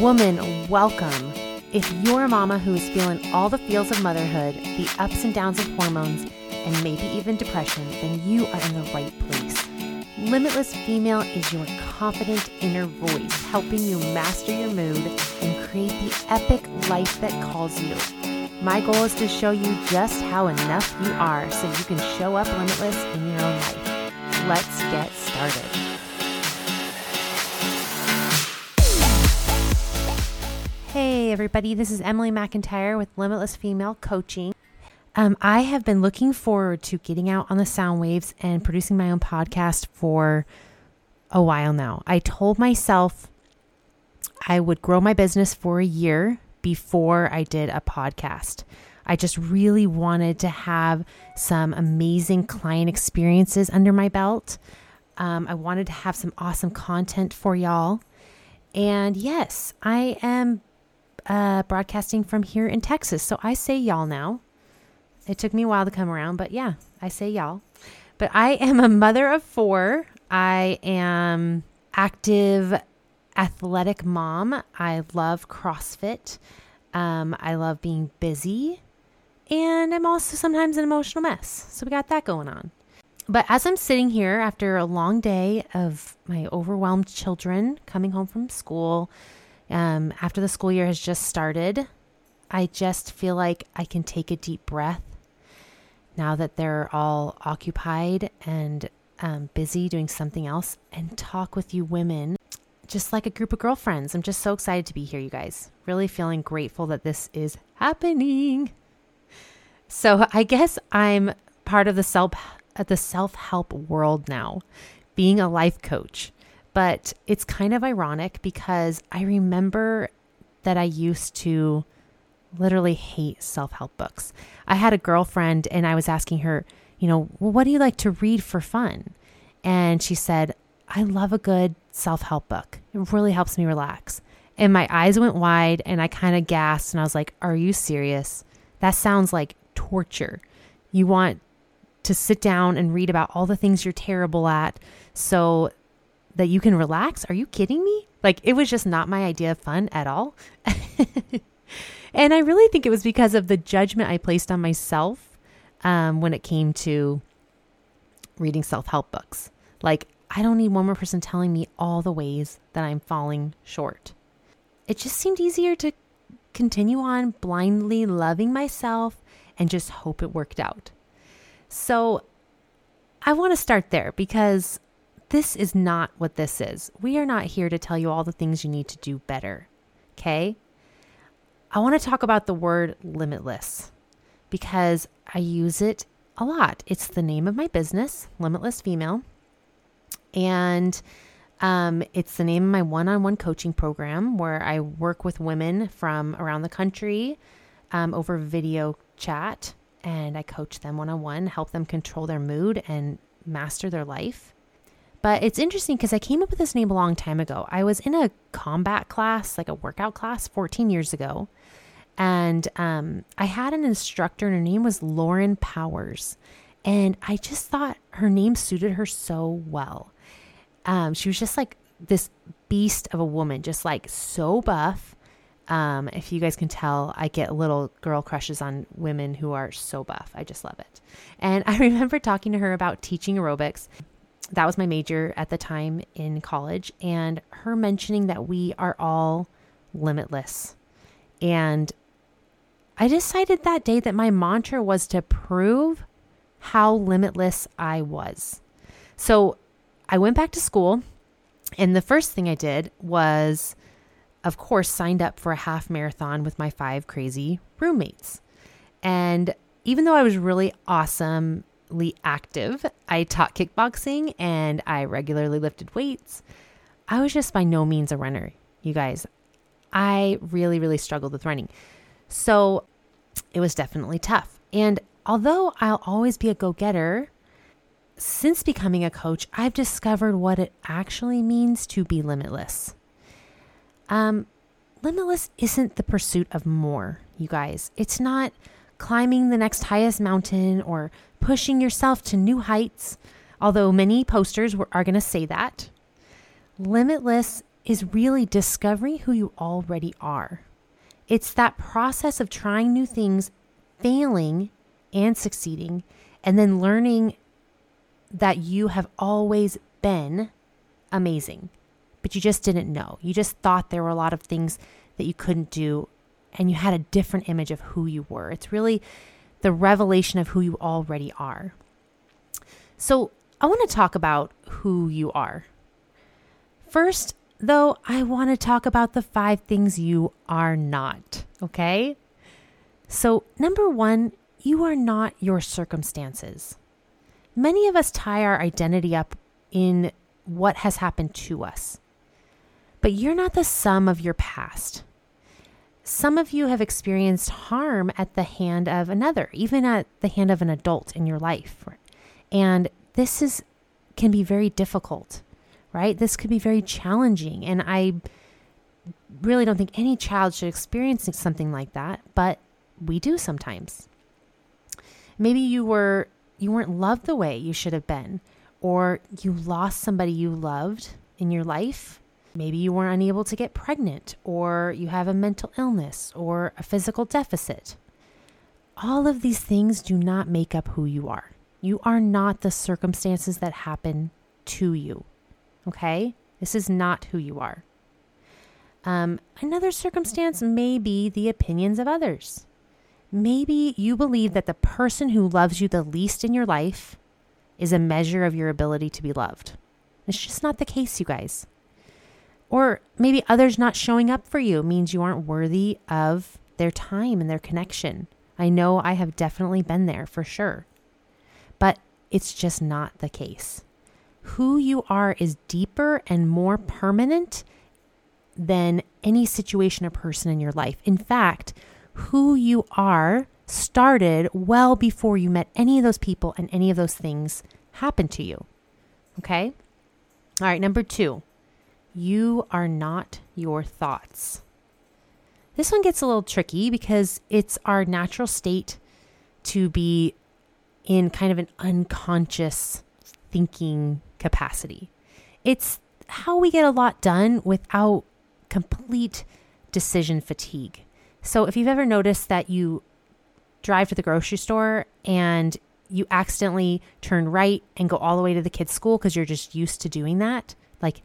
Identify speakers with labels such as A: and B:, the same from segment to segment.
A: Woman, welcome. If you're a mama who is feeling all the feels of motherhood, the ups and downs of hormones, and maybe even depression, then you are in the right place. Limitless Female is your confident inner voice, helping you master your mood and create the epic life that calls you. My goal is to show you just how enough you are so you can show up limitless in your own life. Let's get started. Hey, everybody, this is Emily McIntyre with Limitless Female Coaching. Um, I have been looking forward to getting out on the sound waves and producing my own podcast for a while now. I told myself I would grow my business for a year before I did a podcast. I just really wanted to have some amazing client experiences under my belt. Um, I wanted to have some awesome content for y'all. And yes, I am uh, broadcasting from here in Texas. So I say y'all now. It took me a while to come around, but yeah, I say y'all. But I am a mother of four. I am active athletic mom. I love CrossFit. Um, I love being busy. And I'm also sometimes an emotional mess. So we got that going on. But as I'm sitting here after a long day of my overwhelmed children coming home from school, um, after the school year has just started, I just feel like I can take a deep breath now that they're all occupied and um, busy doing something else and talk with you women just like a group of girlfriends. I'm just so excited to be here, you guys. Really feeling grateful that this is happening. So I guess I'm part of the self the self-help world now, being a life coach. But it's kind of ironic because I remember that I used to literally hate self help books. I had a girlfriend and I was asking her, you know, well, what do you like to read for fun? And she said, I love a good self help book. It really helps me relax. And my eyes went wide and I kind of gasped and I was like, Are you serious? That sounds like torture. You want to sit down and read about all the things you're terrible at so that you can relax? Are you kidding me? Like, it was just not my idea of fun at all. And I really think it was because of the judgment I placed on myself um, when it came to reading self help books. Like, I don't need one more person telling me all the ways that I'm falling short. It just seemed easier to continue on blindly loving myself and just hope it worked out. So, I want to start there because this is not what this is. We are not here to tell you all the things you need to do better. Okay? I want to talk about the word limitless because I use it a lot. It's the name of my business, Limitless Female. And um, it's the name of my one on one coaching program where I work with women from around the country um, over video chat and I coach them one on one, help them control their mood and master their life. But it's interesting because I came up with this name a long time ago. I was in a combat class, like a workout class, 14 years ago. And um, I had an instructor, and her name was Lauren Powers. And I just thought her name suited her so well. Um, she was just like this beast of a woman, just like so buff. Um, if you guys can tell, I get little girl crushes on women who are so buff. I just love it. And I remember talking to her about teaching aerobics that was my major at the time in college, and her mentioning that we are all limitless. And I decided that day that my mantra was to prove how limitless I was. So I went back to school, and the first thing I did was, of course, signed up for a half marathon with my five crazy roommates. And even though I was really awesome active. I taught kickboxing and I regularly lifted weights. I was just by no means a runner, you guys. I really, really struggled with running. So it was definitely tough. And although I'll always be a go getter, since becoming a coach, I've discovered what it actually means to be limitless. Um, limitless isn't the pursuit of more, you guys. It's not climbing the next highest mountain or pushing yourself to new heights, although many posters are going to say that. Limitless is really discovering who you already are. It's that process of trying new things, failing and succeeding, and then learning that you have always been amazing, but you just didn't know. You just thought there were a lot of things that you couldn't do, and you had a different image of who you were. It's really the revelation of who you already are. So, I want to talk about who you are. First, though, I want to talk about the five things you are not, okay? So, number one, you are not your circumstances. Many of us tie our identity up in what has happened to us, but you're not the sum of your past. Some of you have experienced harm at the hand of another, even at the hand of an adult in your life. And this is can be very difficult, right? This could be very challenging and I really don't think any child should experience something like that, but we do sometimes. Maybe you were you weren't loved the way you should have been or you lost somebody you loved in your life Maybe you weren't unable to get pregnant, or you have a mental illness, or a physical deficit. All of these things do not make up who you are. You are not the circumstances that happen to you. Okay? This is not who you are. Um, another circumstance may be the opinions of others. Maybe you believe that the person who loves you the least in your life is a measure of your ability to be loved. It's just not the case, you guys. Or maybe others not showing up for you means you aren't worthy of their time and their connection. I know I have definitely been there for sure. But it's just not the case. Who you are is deeper and more permanent than any situation or person in your life. In fact, who you are started well before you met any of those people and any of those things happened to you. Okay? All right, number two, you are not your thoughts. This one gets a little tricky because it's our natural state to be in kind of an unconscious thinking capacity. It's how we get a lot done without complete decision fatigue. So, if you've ever noticed that you drive to the grocery store and you accidentally turn right and go all the way to the kids' school because you're just used to doing that, like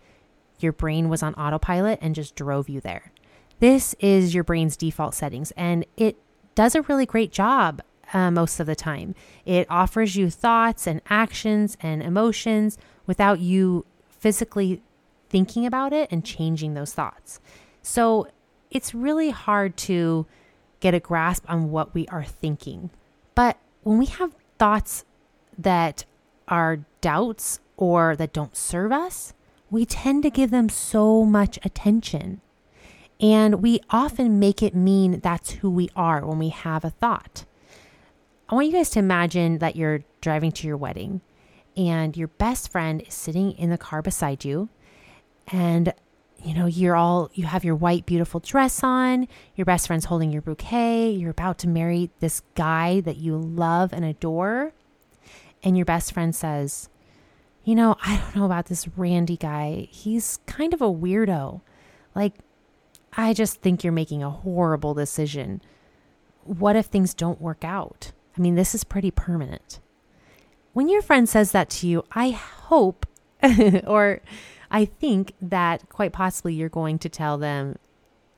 A: your brain was on autopilot and just drove you there. This is your brain's default settings, and it does a really great job uh, most of the time. It offers you thoughts and actions and emotions without you physically thinking about it and changing those thoughts. So it's really hard to get a grasp on what we are thinking. But when we have thoughts that are doubts or that don't serve us, we tend to give them so much attention. And we often make it mean that's who we are when we have a thought. I want you guys to imagine that you're driving to your wedding and your best friend is sitting in the car beside you and you know you're all you have your white beautiful dress on your best friend's holding your bouquet you're about to marry this guy that you love and adore and your best friend says you know, I don't know about this Randy guy. He's kind of a weirdo. Like, I just think you're making a horrible decision. What if things don't work out? I mean, this is pretty permanent. When your friend says that to you, I hope or I think that quite possibly you're going to tell them,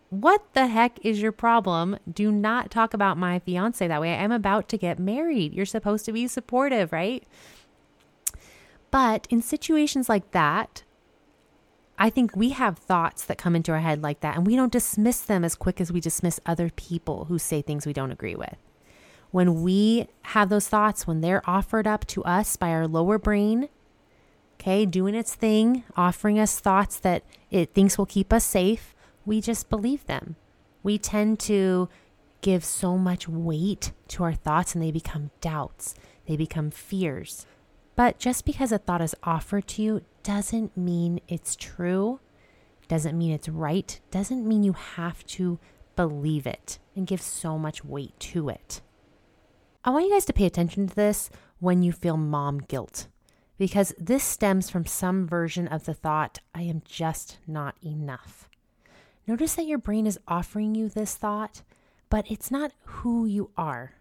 A: What the heck is your problem? Do not talk about my fiance that way. I'm about to get married. You're supposed to be supportive, right? But in situations like that, I think we have thoughts that come into our head like that, and we don't dismiss them as quick as we dismiss other people who say things we don't agree with. When we have those thoughts, when they're offered up to us by our lower brain, okay, doing its thing, offering us thoughts that it thinks will keep us safe, we just believe them. We tend to give so much weight to our thoughts and they become doubts, they become fears. But just because a thought is offered to you doesn't mean it's true, doesn't mean it's right, doesn't mean you have to believe it and give so much weight to it. I want you guys to pay attention to this when you feel mom guilt. because this stems from some version of the thought, I am just not enough. Notice that your brain is offering you this thought, but it's not who you are.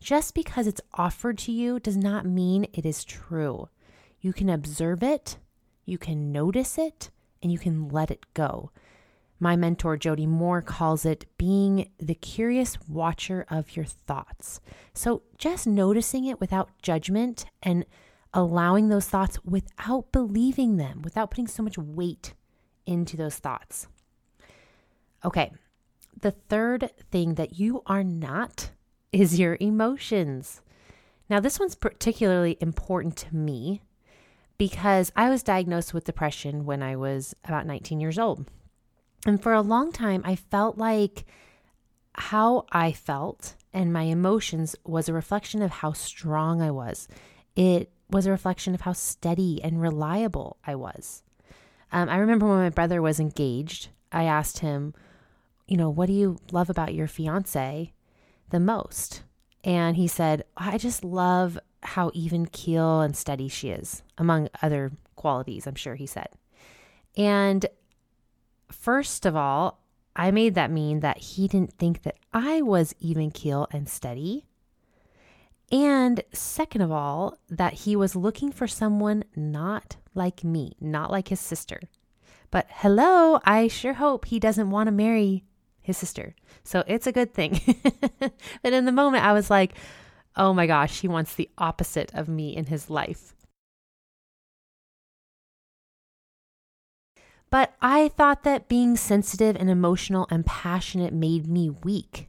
A: Just because it's offered to you does not mean it is true. You can observe it, you can notice it, and you can let it go. My mentor, Jody Moore, calls it being the curious watcher of your thoughts. So just noticing it without judgment and allowing those thoughts without believing them, without putting so much weight into those thoughts. Okay, the third thing that you are not is your emotions. Now, this one's particularly important to me because I was diagnosed with depression when I was about 19 years old. And for a long time, I felt like how I felt and my emotions was a reflection of how strong I was. It was a reflection of how steady and reliable I was. Um, I remember when my brother was engaged, I asked him, you know, what do you love about your fiance the most? And he said, I just love how even keel and steady she is, among other qualities, I'm sure he said. And first of all, I made that mean that he didn't think that I was even keel and steady. And second of all, that he was looking for someone not like me, not like his sister. But hello, I sure hope he doesn't want to marry his sister. So it's a good thing. but in the moment, I was like, oh my gosh, he wants the opposite of me in his life. But I thought that being sensitive and emotional and passionate made me weak.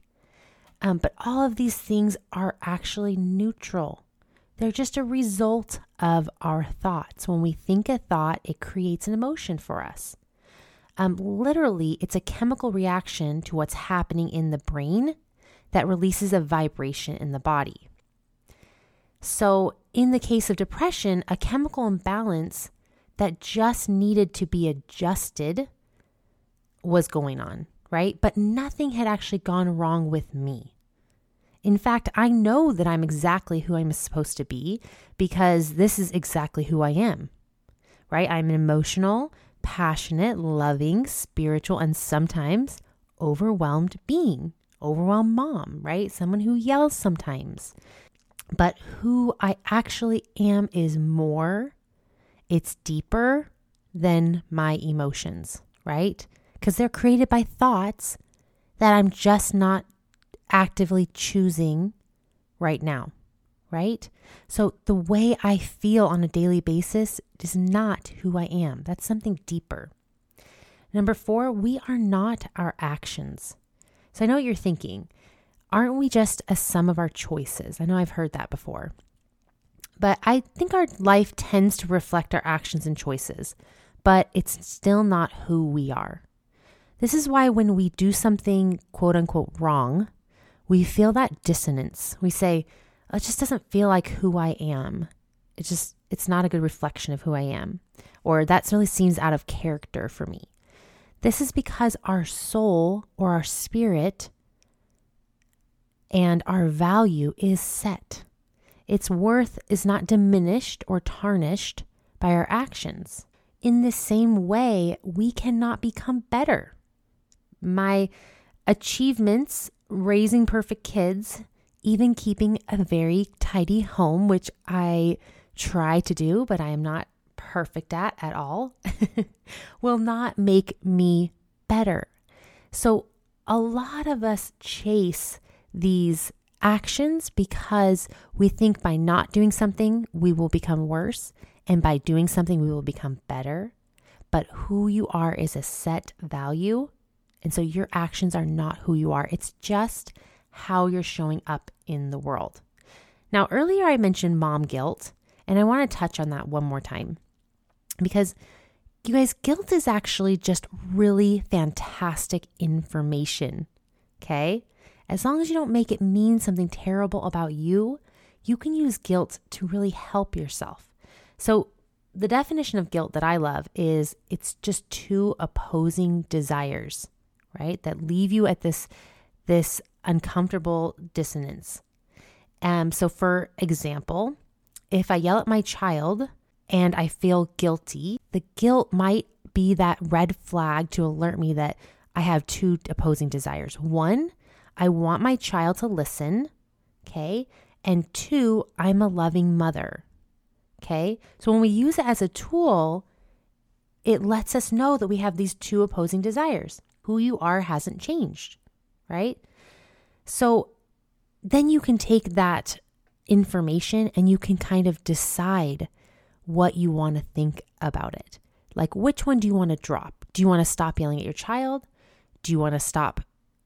A: Um, but all of these things are actually neutral. They're just a result of our thoughts. When we think a thought, it creates an emotion for us. Um, literally, it's a chemical reaction to what's happening in the brain that releases a vibration in the body. So, in the case of depression, a chemical imbalance that just needed to be adjusted was going on, right? But nothing had actually gone wrong with me. In fact, I know that I'm exactly who I'm supposed to be because this is exactly who I am, right? I'm an emotional, passionate, loving, spiritual, and sometimes overwhelmed being, overwhelmed mom, right? Someone who yells sometimes. But who I actually am is more it's deeper than my emotions, right? Because they're created by thoughts that I'm just not actively choosing right now, right? So the way I feel on a daily basis is not who I am. That's something deeper. Number four, we are not our actions. So I know what you're thinking. Aren't we just a sum of our choices? I know I've heard that before. But I think our life tends to reflect our actions and choices, but it's still not who we are. This is why when we do something quote unquote wrong, we feel that dissonance. We say, it just doesn't feel like who I am. It just, it's not a good reflection of who I am. Or that really seems out of character for me. This is because our soul or our spirit and our value is set. Its worth is not diminished or tarnished by our actions. In the same way, we cannot become better. My achievements, raising perfect kids, even keeping a very tidy home, which I try to do, but I am not perfect at at all, will not make me better. So, a lot of us chase these actions because we think by not doing something, we will become worse. And by doing something, we will become better. But who you are is a set value. And so your actions are not who you are, it's just how you're showing up in the world. Now, earlier I mentioned mom guilt, and I want to touch on that one more time because you guys, guilt is actually just really fantastic information. Okay. As long as you don't make it mean something terrible about you, you can use guilt to really help yourself. So, the definition of guilt that I love is it's just two opposing desires, right? That leave you at this this uncomfortable dissonance. Um so for example, if I yell at my child and I feel guilty, the guilt might be that red flag to alert me that I have two opposing desires. One, I want my child to listen, okay? And two, I'm a loving mother, okay? So when we use it as a tool, it lets us know that we have these two opposing desires. Who you are hasn't changed, right? So then you can take that information and you can kind of decide what you want to think about it. Like, which one do you want to drop? Do you want to stop yelling at your child? Do you want to stop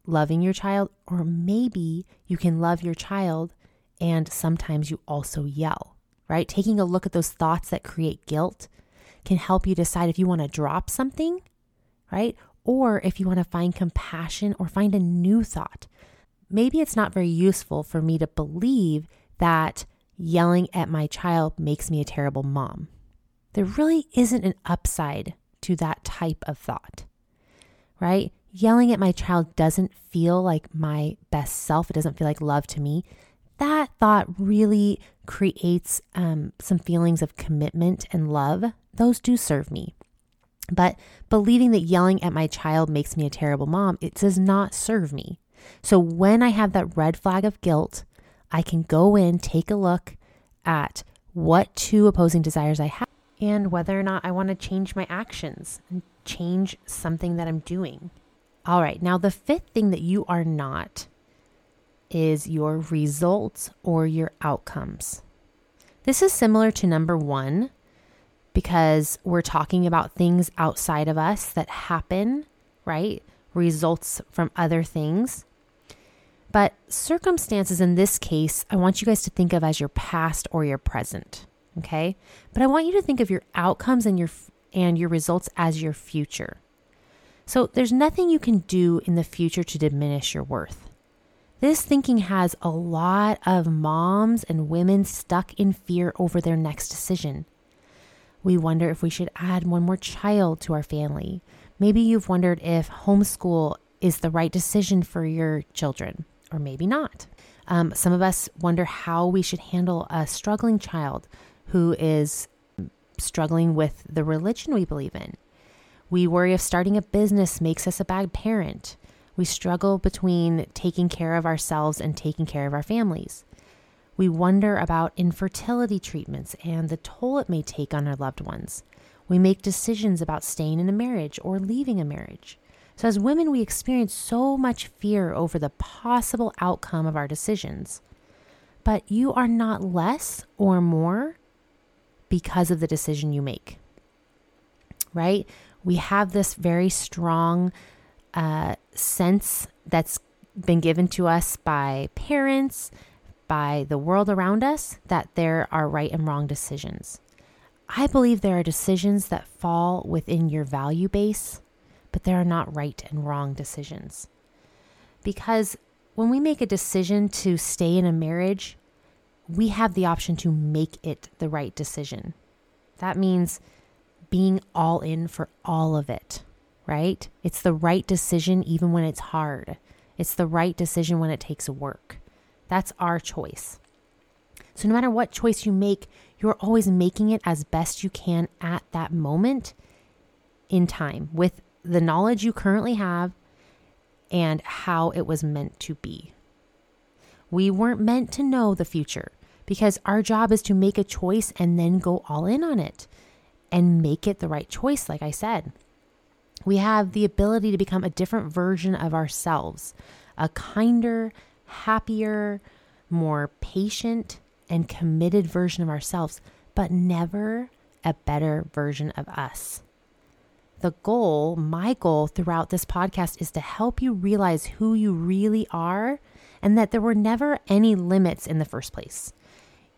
A: loving your child? Or maybe you can love your child and sometimes you also yell, right? Taking a look at those thoughts that create guilt can help you decide if you want to drop something, right? Or if you want to find compassion or find a new thought. Maybe it's not very useful for me to believe that yelling at my child makes me a terrible mom. There really isn't an upside to that type of thought, right? Yelling at my child doesn't feel like my best self. It doesn't feel like love to me. That thought really creates um, some feelings of commitment and love. Those do serve me. But believing that yelling at my child makes me a terrible mom, it does not serve me. So when I have that red flag of guilt, I can go in, take a look at what two opposing desires I have and whether or not I want to change my actions and change something that I'm doing. All right, now the fifth thing that you are not is your results or your outcomes. This is similar to number one because we're talking about things outside of us that happen, right? Results from other things. But circumstances in this case, I want you guys to think of as your past or your present, okay? But I want you to think of your outcomes and your and your results as your future. So there's nothing you can do in the future to diminish your worth. This thinking has a lot of moms and women stuck in fear over their next decision. We wonder if we should add one more child to our family. Maybe you've wondered if homeschool is the right decision for your children, or maybe not. Um, some of us wonder how we should handle a struggling child who is struggling with the religion we believe in. We worry if starting a business makes us a bad parent. We struggle between taking care of ourselves and taking care of our families. We wonder about infertility treatments and the toll it may take on our loved ones. We make decisions about staying in a marriage or leaving a marriage. So, as women, we experience so much fear over the possible outcome of our decisions. But you are not less or more because of the decision you make, right? We have this very strong uh, sense that's been given to us by parents, by the world around us, that there are right and wrong decisions. I believe there are decisions that fall within your value base, but there are not right and wrong decisions. Because when we make a decision to stay in a marriage, we have the option to make it the right decision. That means being all in for all of it right? It's the right decision even when it's hard. It's the right decision when it takes work. That's our choice. So, no matter what choice you make, you're always making it as best you can at that moment in time with the knowledge you currently have and how it was meant to be. We weren't meant to know the future because our job is to make a choice and then go all in on it and make it the right choice, like I said we have the ability to become a different version of ourselves, a kinder, happier, more patient, and committed version of ourselves, but never a better version of us. The goal, my goal throughout this podcast, is to help you realize who you really are and that there were never any limits in the first place.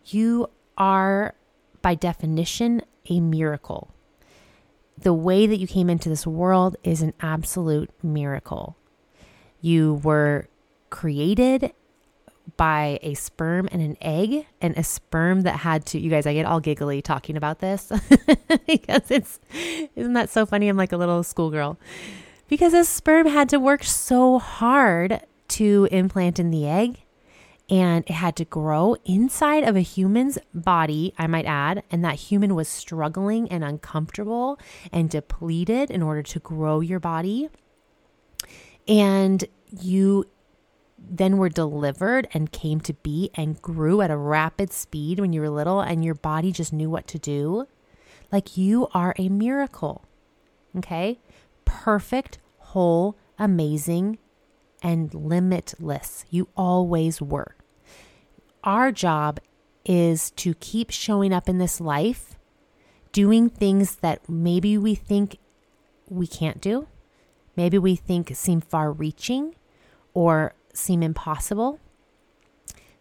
A: You are, by definition, a miracle the way that you came into this world is an absolute miracle. You were created by a sperm and an egg, and a sperm that had to, you guys, I get all giggly talking about this because it's, isn't that so funny? I'm like a little schoolgirl. Because a sperm had to work so hard to implant in the egg, and it had to grow inside of a human's body, I might add, and that human was struggling and uncomfortable and depleted in order to grow your body. And you then were delivered and came to be and grew at a rapid speed when you were little, and your body just knew what to do. Like you are a miracle. Okay? Perfect, whole, amazing, and limitless. You always were. Our job is to keep showing up in this life, doing things that maybe we think we can't do, maybe we think seem far reaching or seem impossible,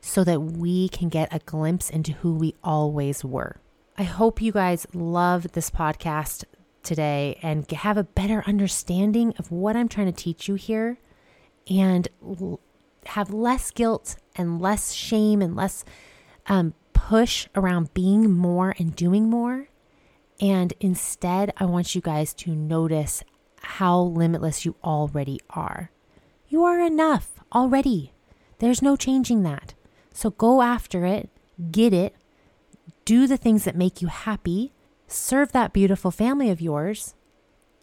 A: so that we can get a glimpse into who we always were. I hope you guys love this podcast today and have a better understanding of what I'm trying to teach you here and have less guilt and less shame and less um, push around being more and doing more. And instead, I want you guys to notice how limitless you already are. You are enough already. There's no changing that. So go after it, get it, do the things that make you happy, serve that beautiful family of yours,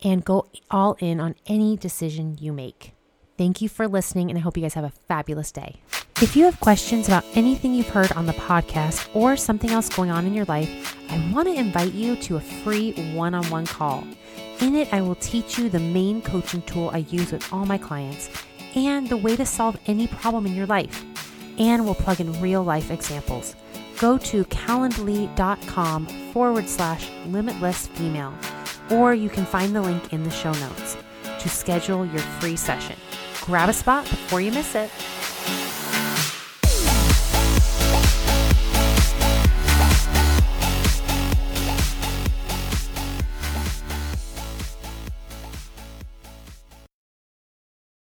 A: and go all in on any decision you make. Thank you for listening, and I hope you guys have a fabulous day. If you have questions about anything you've heard on the podcast or something else going on in your life, I want to invite you to a free one on one call. In it, I will teach you the main coaching tool I use with all my clients and the way to solve any problem in your life. And we'll plug in real life examples. Go to calendly.com forward slash limitless female, or you can find the link in the show notes to schedule your free session. Grab a spot before you miss it.